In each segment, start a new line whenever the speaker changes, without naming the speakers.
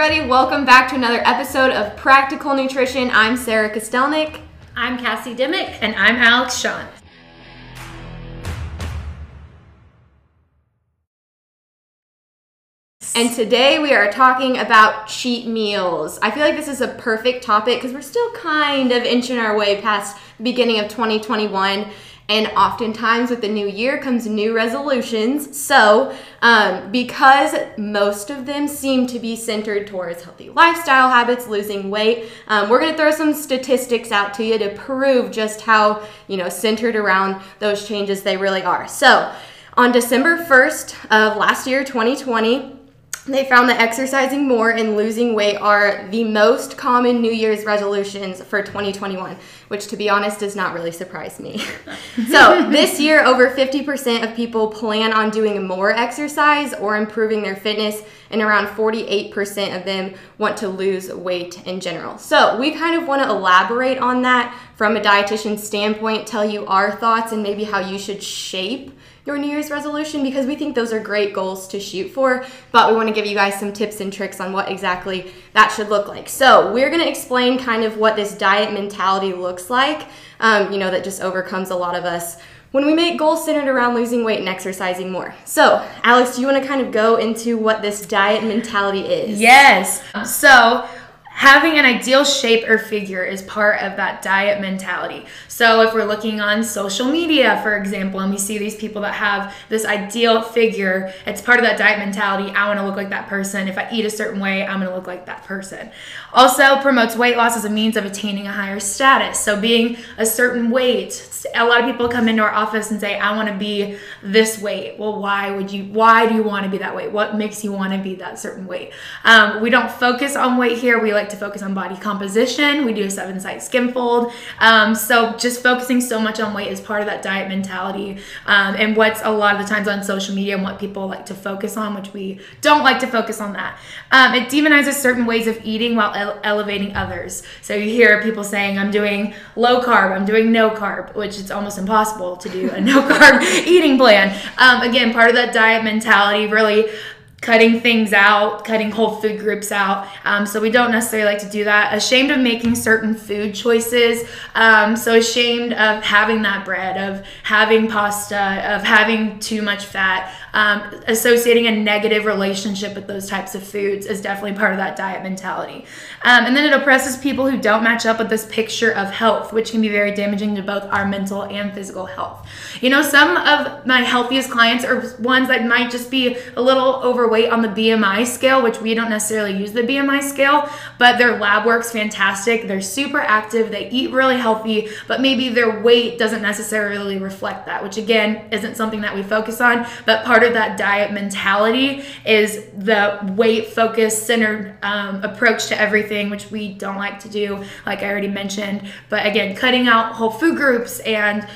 everybody. Welcome back to another episode of Practical Nutrition. I'm Sarah Kostelnik.
I'm Cassie Dimmick.
And I'm Alex Sean.
And today we are talking about cheat meals. I feel like this is a perfect topic because we're still kind of inching our way past the beginning of 2021. And oftentimes with the new year comes new resolutions. So, um, because most of them seem to be centered towards healthy lifestyle habits, losing weight, um, we're going to throw some statistics out to you to prove just how, you know, centered around those changes they really are. So, on December 1st of last year, 2020, they found that exercising more and losing weight are the most common New Year's resolutions for 2021, which to be honest does not really surprise me. so, this year, over 50% of people plan on doing more exercise or improving their fitness, and around 48% of them want to lose weight in general. So, we kind of want to elaborate on that from a dietitian standpoint, tell you our thoughts, and maybe how you should shape your New Year's resolution because we think those are great goals to shoot for, but we want to give you guys some tips and tricks on what exactly that should look like. So, we're going to explain kind of what this diet mentality looks like, um, you know, that just overcomes a lot of us when we make goals centered around losing weight and exercising more. So, Alex, do you want to kind of go into what this diet mentality is?
Yes. So, having an ideal shape or figure is part of that diet mentality. So if we're looking on social media, for example, and we see these people that have this ideal figure, it's part of that diet mentality. I want to look like that person. If I eat a certain way, I'm going to look like that person. Also promotes weight loss as a means of attaining a higher status. So being a certain weight, a lot of people come into our office and say, "I want to be this weight." Well, why would you? Why do you want to be that weight? What makes you want to be that certain weight? Um, we don't focus on weight here. We like like to focus on body composition. We do a seven site skin fold. Um, so just focusing so much on weight is part of that diet mentality. Um, and what's a lot of the times on social media and what people like to focus on, which we don't like to focus on that. Um, it demonizes certain ways of eating while ele- elevating others. So you hear people saying, I'm doing low carb, I'm doing no carb, which it's almost impossible to do a no carb eating plan. Um, again, part of that diet mentality really cutting things out, cutting whole food groups out. Um, so we don't necessarily like to do that. Ashamed of making certain food choices. Um, so ashamed of having that bread, of having pasta, of having too much fat. Um, associating a negative relationship with those types of foods is definitely part of that diet mentality. Um, and then it oppresses people who don't match up with this picture of health, which can be very damaging to both our mental and physical health. You know, some of my healthiest clients are ones that might just be a little overweight on the BMI scale, which we don't necessarily use the BMI scale, but their lab work's fantastic. They're super active, they eat really healthy, but maybe their weight doesn't necessarily reflect that, which again isn't something that we focus on. But part of that diet mentality is the weight focused, centered um, approach to everything, which we don't like to do, like I already mentioned. But again, cutting out whole food groups and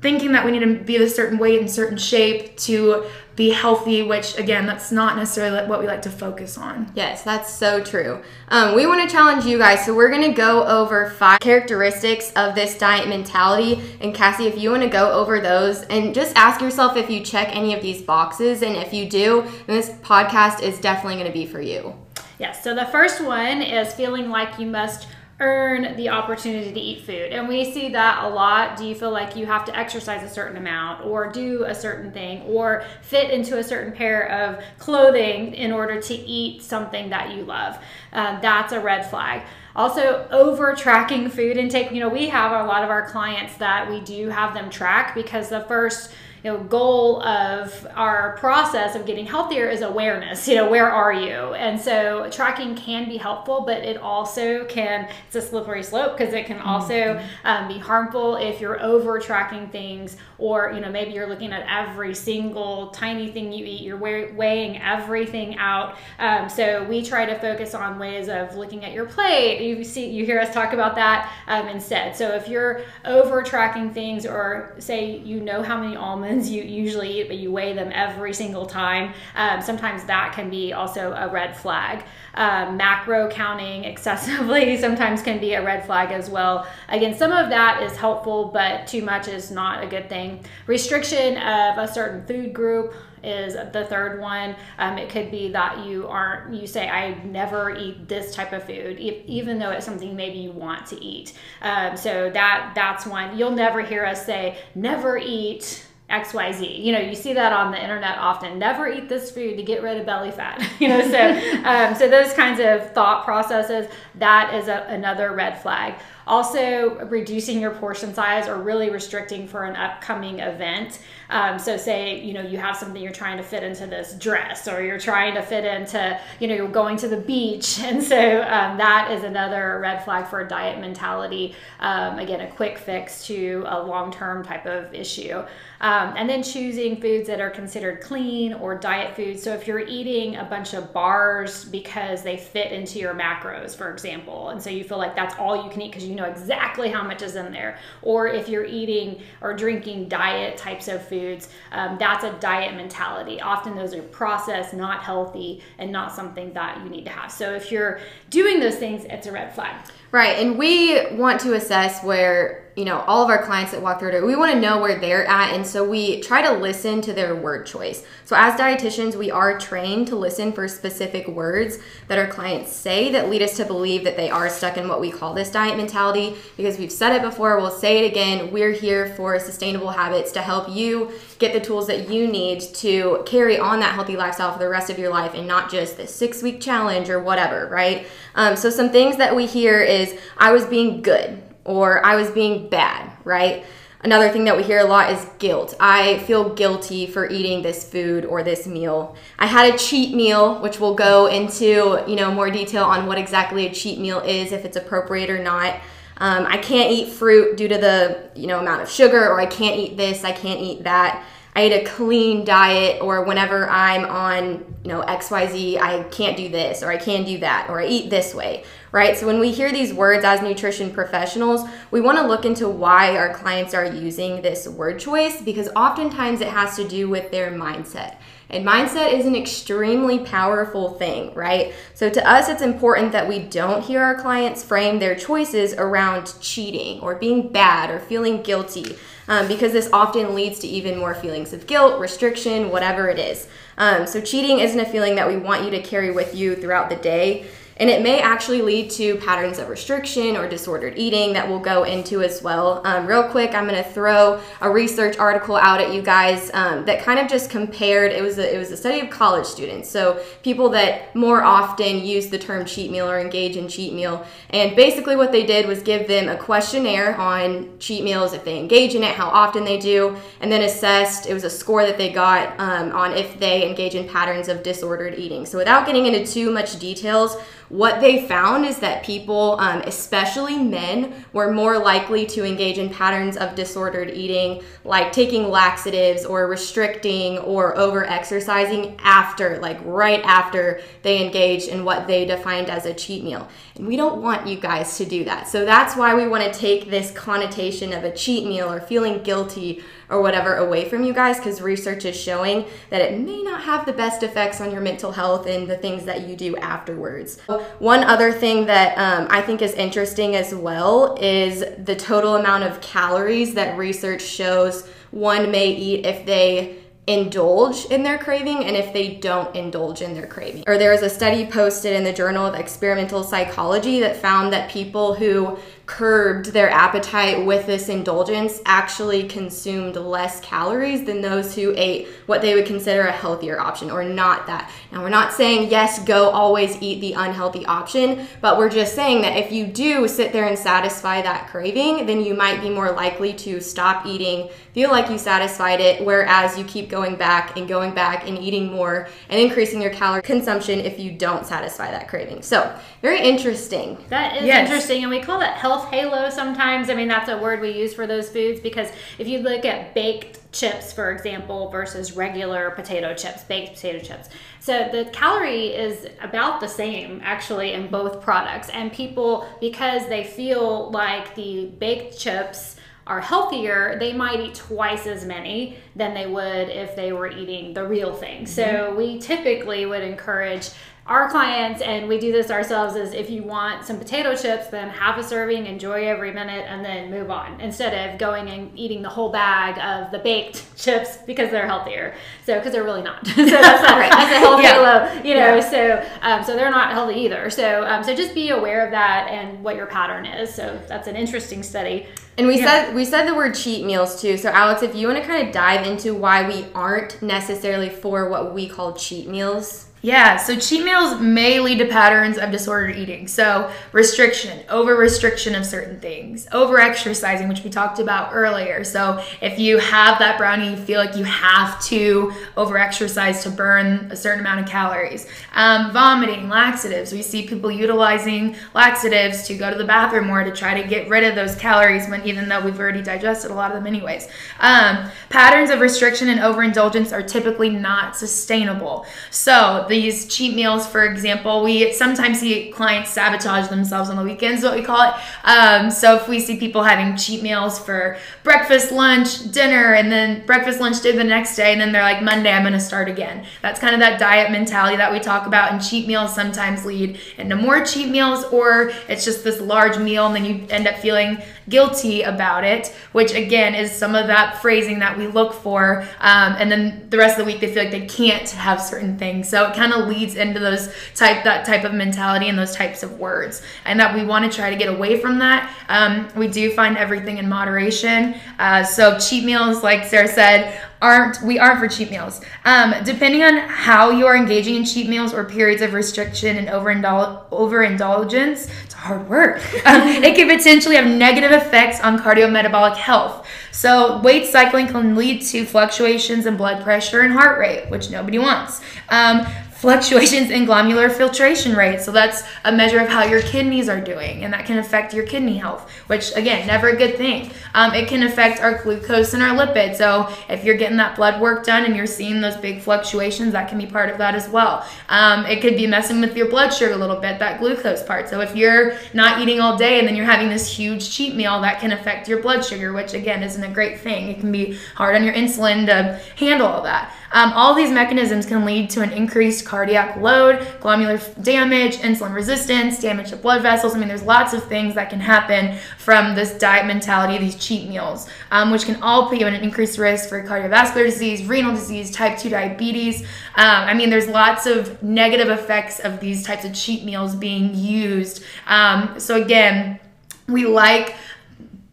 thinking that we need to be a certain weight and certain shape to be healthy, which again, that's not necessarily what we like to focus on.
Yes, that's so true. Um, we want to challenge you guys, so we're going to go over five characteristics of this diet mentality. And Cassie, if you want to go over those and just ask yourself if you check any of these boxes, and if you do, then this podcast is definitely going to be for you.
Yes, so the first one is feeling like you must earn the opportunity to eat food. And we see that a lot. Do you feel like you have to exercise a certain amount or do a certain thing or fit into a certain pair of clothing in order to eat something that you love? Uh, that's a red flag. Also, over tracking food intake. You know, we have a lot of our clients that we do have them track because the first you know goal of our process of getting healthier is awareness you know where are you and so tracking can be helpful but it also can it's a slippery slope because it can also mm-hmm. um, be harmful if you're over tracking things or you know maybe you're looking at every single tiny thing you eat you're weighing everything out um, so we try to focus on ways of looking at your plate you see you hear us talk about that um, instead so if you're over tracking things or say you know how many almonds you usually eat, but you weigh them every single time. Um, sometimes that can be also a red flag. Um, macro counting excessively sometimes can be a red flag as well. Again, some of that is helpful, but too much is not a good thing. Restriction of a certain food group is the third one. Um, it could be that you aren't, you say, I never eat this type of food, if, even though it's something maybe you want to eat. Um, so that that's one. You'll never hear us say, never eat XYZ. You know, you see that on the internet often. Never eat this food to get rid of belly fat. you know, so um, so those kinds of thought processes, that is a, another red flag. Also, reducing your portion size or really restricting for an upcoming event. Um, so, say you know you have something you're trying to fit into this dress, or you're trying to fit into you know you're going to the beach, and so um, that is another red flag for a diet mentality. Um, again, a quick fix to a long term type of issue. Um, and then choosing foods that are considered clean or diet foods. So if you're eating a bunch of bars because they fit into your macros, for example, and so you feel like that's all you can eat because you know exactly how much is in there, or if you're eating or drinking diet types of foods, um, that's a diet mentality. Often those are processed, not healthy, and not something that you need to have. So if you're doing those things, it's a red flag.
Right. And we want to assess where you know, all of our clients that walk through we want to know where they're at. And so we try to listen to their word choice. So as dietitians, we are trained to listen for specific words that our clients say that lead us to believe that they are stuck in what we call this diet mentality. Because we've said it before, we'll say it again. We're here for sustainable habits to help you get the tools that you need to carry on that healthy lifestyle for the rest of your life and not just the six week challenge or whatever, right? Um, so some things that we hear is, I was being good or I was being bad, right? Another thing that we hear a lot is guilt. I feel guilty for eating this food or this meal. I had a cheat meal, which we'll go into, you know, more detail on what exactly a cheat meal is, if it's appropriate or not. Um, I can't eat fruit due to the, you know, amount of sugar, or I can't eat this, I can't eat that. I eat a clean diet, or whenever I'm on, you know, XYZ, I can't do this, or I can do that, or I eat this way, right? So when we hear these words as nutrition professionals, we want to look into why our clients are using this word choice because oftentimes it has to do with their mindset. And mindset is an extremely powerful thing, right? So to us, it's important that we don't hear our clients frame their choices around cheating or being bad or feeling guilty um, because this often leads to even more feelings of guilt, restriction, whatever it is. Um, so cheating isn't a feeling that we want you to carry with you throughout the day. And it may actually lead to patterns of restriction or disordered eating that we'll go into as well. Um, real quick, I'm going to throw a research article out at you guys um, that kind of just compared. It was a, it was a study of college students, so people that more often use the term cheat meal or engage in cheat meal. And basically, what they did was give them a questionnaire on cheat meals, if they engage in it, how often they do, and then assessed. It was a score that they got um, on if they engage in patterns of disordered eating. So without getting into too much details what they found is that people, um, especially men, were more likely to engage in patterns of disordered eating, like taking laxatives or restricting or over exercising after, like right after they engaged in what they defined as a cheat meal. And we don't want you guys to do that. So that's why we want to take this connotation of a cheat meal or feeling guilty or whatever away from you guys because research is showing that it may not have the best effects on your mental health and the things that you do afterwards. One other thing that um, I think is interesting as well is the total amount of calories that research shows one may eat if they indulge in their craving and if they don't indulge in their craving. Or there was a study posted in the Journal of Experimental Psychology that found that people who curbed their appetite with this indulgence actually consumed less calories than those who ate what they would consider a healthier option or not that. Now, we're not saying, yes, go always eat the unhealthy option, but we're just saying that if you do sit there and satisfy that craving, then you might be more likely to stop eating, feel like you satisfied it, whereas you keep going back and going back and eating more and increasing your calorie consumption if you don't satisfy that craving. So, very interesting.
That is yes. interesting, and we call that health health halo sometimes. I mean, that's a word we use for those foods because if you look at baked chips, for example, versus regular potato chips, baked potato chips. So the calorie is about the same actually in both products. And people, because they feel like the baked chips are healthier, they might eat twice as many than they would if they were eating the real thing. Mm-hmm. So we typically would encourage our clients, and we do this ourselves, is if you want some potato chips, then have a serving, enjoy every minute, and then move on instead of going and eating the whole bag of the baked chips because they're healthier. So, because they're really not. so that's not right. That's a healthy yeah. low, you know. Yeah. So, um, so they're not healthy either. So, um, so just be aware of that and what your pattern is. So that's an interesting study.
And we yeah. said we said the word cheat meals too. So Alex, if you want to kind of dive into why we aren't necessarily for what we call cheat meals.
Yeah, so cheat meals may lead to patterns of disordered eating. So, restriction, over restriction of certain things, over exercising, which we talked about earlier. So, if you have that brownie, you feel like you have to over exercise to burn a certain amount of calories. Um, vomiting, laxatives. We see people utilizing laxatives to go to the bathroom more to try to get rid of those calories when even though we've already digested a lot of them, anyways. Um, patterns of restriction and overindulgence are typically not sustainable. So, the these cheat meals, for example, we sometimes see clients sabotage themselves on the weekends, what we call it. Um, so if we see people having cheat meals for breakfast, lunch, dinner, and then breakfast, lunch, dinner the next day, and then they're like, Monday, I'm going to start again. That's kind of that diet mentality that we talk about, and cheat meals sometimes lead into more cheat meals, or it's just this large meal, and then you end up feeling guilty about it, which again is some of that phrasing that we look for. Um, and then the rest of the week, they feel like they can't have certain things. So it kind of leads into those type that type of mentality and those types of words, and that we want to try to get away from that. Um, we do find everything in moderation. Uh, so cheat meals, like Sarah said, aren't we aren't for cheat meals. Um, depending on how you are engaging in cheat meals or periods of restriction and overindul- overindulgence, it's hard work. Um, it can potentially have negative effects on cardiometabolic health. So weight cycling can lead to fluctuations in blood pressure and heart rate, which nobody wants. Um, fluctuations in glomerular filtration rate. So that's a measure of how your kidneys are doing, and that can affect your kidney health, which again, never a good thing. Um, it can affect our glucose and our lipids. So if you're getting that blood work done and you're seeing those big fluctuations, that can be part of that as well. Um, it could be messing with your blood sugar a little bit, that glucose part. So if you're not eating all day and then you're having this huge cheat meal, that can affect your blood sugar, which again isn't a great thing. It can be hard on your insulin to handle all that. Um, all these mechanisms can lead to an increased cardiac load, glomerular damage, insulin resistance, damage to blood vessels. I mean, there's lots of things that can happen from this diet mentality, these cheat meals, um, which can all put you at an increased risk for cardiovascular disease, renal disease, type 2 diabetes. Um, I mean, there's lots of negative effects of these types of cheat meals being used. Um, so, again, we like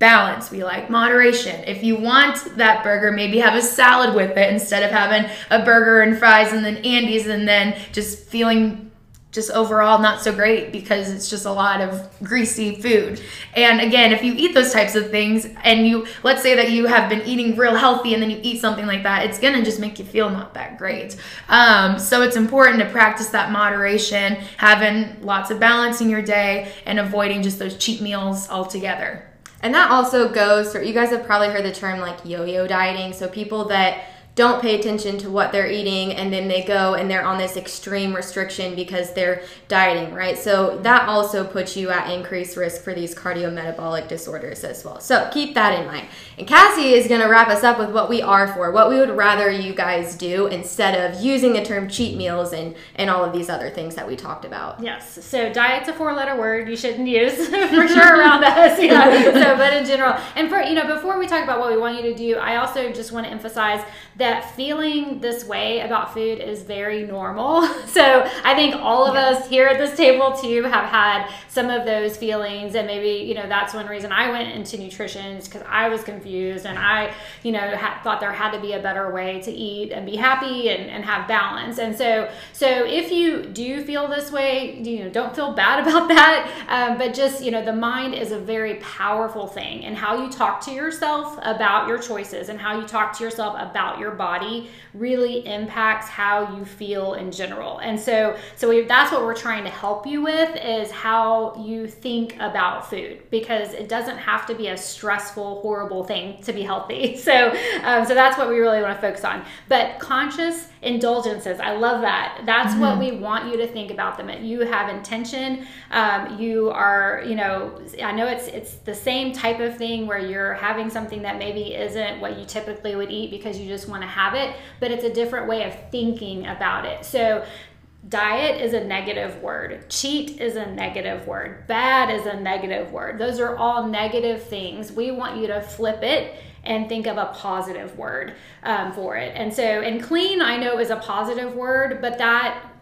balance. We like moderation. If you want that burger, maybe have a salad with it instead of having a burger and fries and then Andy's and then just feeling just overall not so great because it's just a lot of greasy food. And again, if you eat those types of things and you let's say that you have been eating real healthy and then you eat something like that, it's gonna just make you feel not that great. Um, so it's important to practice that moderation, having lots of balance in your day, and avoiding just those cheat meals altogether.
And that also goes for you guys have probably heard the term like yo yo dieting. So people that don't pay attention to what they're eating and then they go and they're on this extreme restriction because they're dieting, right? So that also puts you at increased risk for these cardiometabolic disorders as well. So keep that in mind. And Cassie is going to wrap us up with what we are for, what we would rather you guys do instead of using the term cheat meals and and all of these other things that we talked about.
Yes. So diet's a four-letter word you shouldn't use for sure around us, Yeah. So, but in general, and for you know, before we talk about what we want you to do, I also just want to emphasize that feeling this way about food is very normal. So I think all of us here at this table too have had some of those feelings, and maybe you know that's one reason I went into nutrition is because I was confused and I you know ha- thought there had to be a better way to eat and be happy and, and have balance. And so so if you do feel this way, you know don't feel bad about that, um, but just you know the mind is a very powerful thing, and how you talk to yourself about your choices and how you talk to yourself about your body really impacts how you feel in general. And so, so we, that's what we're trying to help you with is how you think about food because it doesn't have to be a stressful, horrible thing to be healthy. So, um, so that's what we really want to focus on. But conscious indulgences, I love that. That's mm-hmm. what we want you to think about them. You have intention. Um, you are, you know, I know it's it's the same type of thing where you're having something that maybe isn't what you typically would eat because you just want have it, but it's a different way of thinking about it. So Diet is a negative word. Cheat is a negative word. Bad is a negative word. Those are all negative things. We want you to flip it and think of a positive word um, for it. And so, and clean, I know is a positive word, but that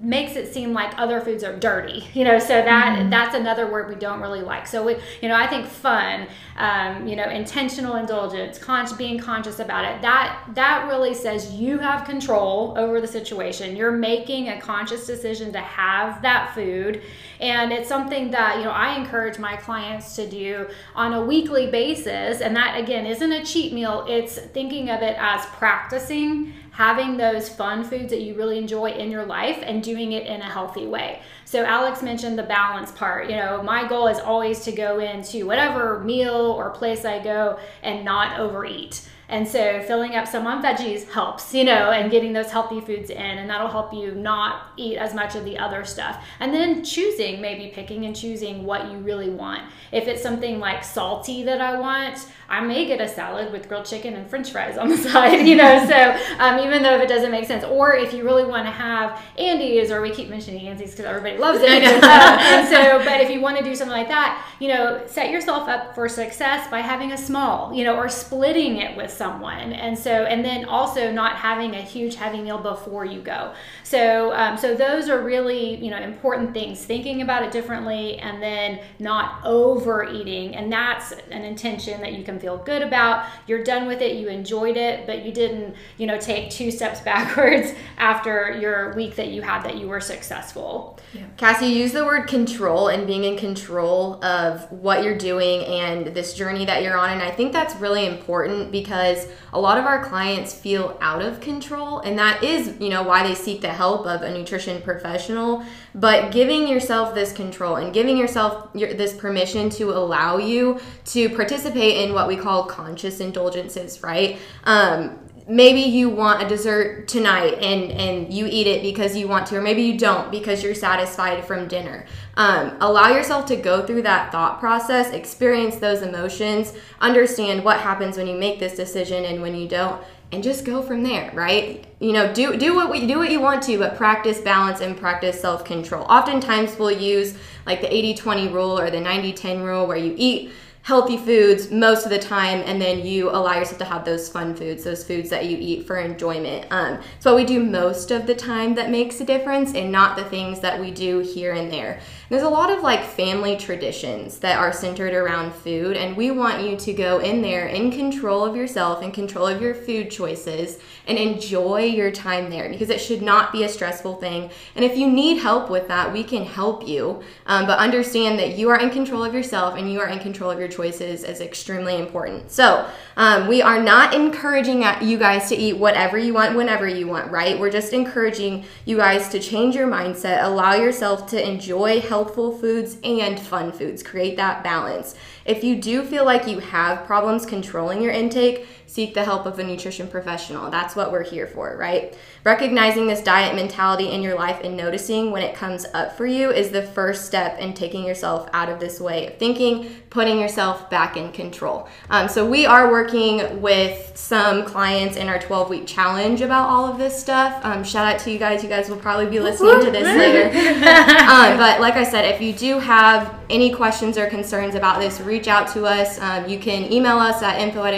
makes it seem like other foods are dirty you know so that mm-hmm. that's another word we don't really like. So we, you know i think fun um, you know intentional indulgence con- being conscious about it that that really says you have control over the situation. You're making a conscious decision to have that food. And it's something that you know i encourage my clients to do on a weekly basis. And that again isn't a cheat meal. It's thinking of it as practicing having those fun foods that you really enjoy in your life and doing it in a healthy way. So Alex mentioned the balance part. You know, my goal is always to go into whatever meal or place I go and not overeat. And so filling up some on veggies helps, you know, and getting those healthy foods in, and that'll help you not eat as much of the other stuff. And then choosing, maybe picking and choosing what you really want. If it's something like salty that I want, I may get a salad with grilled chicken and french fries on the side, you know, so um, even though if it doesn't make sense. Or if you really want to have Andy's, or we keep mentioning Andy's because everybody loves it. um, and so, but if you want to do something like that, you know, set yourself up for success by having a small, you know, or splitting it with someone. And so, and then also not having a huge heavy meal before you go. So, um, so those are really, you know, important things. Thinking about it differently, and then not overeating, and that's an intention that you can feel good about. You're done with it. You enjoyed it, but you didn't, you know, take two steps backwards after your week that you had that you were successful.
Yeah. Cassie, use the word control and being in control of what you're doing and this journey that you're on. And I think that's really important because a lot of our clients feel out of control. And that is, you know, why they seek the help of a nutrition professional. But giving yourself this control and giving yourself your, this permission to allow you to participate in what we call conscious indulgences, right? Um, maybe you want a dessert tonight and and you eat it because you want to or maybe you don't because you're satisfied from dinner. Um, allow yourself to go through that thought process experience those emotions understand what happens when you make this decision and when you don't and just go from there right? You know do do what we do what you want to but practice balance and practice self-control. Oftentimes we'll use like the 80-20 rule or the 90-10 rule where you eat healthy foods most of the time and then you allow yourself to have those fun foods those foods that you eat for enjoyment. Um, so what we do most of the time that makes a difference and not the things that we do here and there there's a lot of like family traditions that are centered around food, and we want you to go in there in control of yourself, in control of your food choices, and enjoy your time there because it should not be a stressful thing. And if you need help with that, we can help you. Um, but understand that you are in control of yourself and you are in control of your choices is extremely important. So um, we are not encouraging you guys to eat whatever you want whenever you want, right? We're just encouraging you guys to change your mindset, allow yourself to enjoy healthy healthful foods and fun foods. Create that balance. If you do feel like you have problems controlling your intake, seek the help of a nutrition professional. That's what we're here for, right? Recognizing this diet mentality in your life and noticing when it comes up for you is the first step in taking yourself out of this way of thinking, putting yourself back in control. Um, so, we are working with some clients in our 12 week challenge about all of this stuff. Um, shout out to you guys. You guys will probably be listening to this later. um, but, like I said, if you do have any questions or concerns about this, reach out to us. Um, you can email us at info at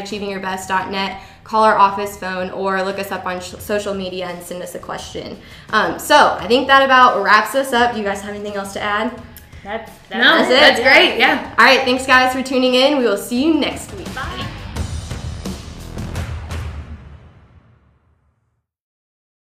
achievingyourbest.net, call our office phone, or look us up on sh- social media and send us a question. Um, so I think that about wraps us up. Do you guys have anything else to add?
That's,
that's no, that's it. That's great. Yeah.
All right. Thanks, guys, for tuning in. We will see you next week.
Bye.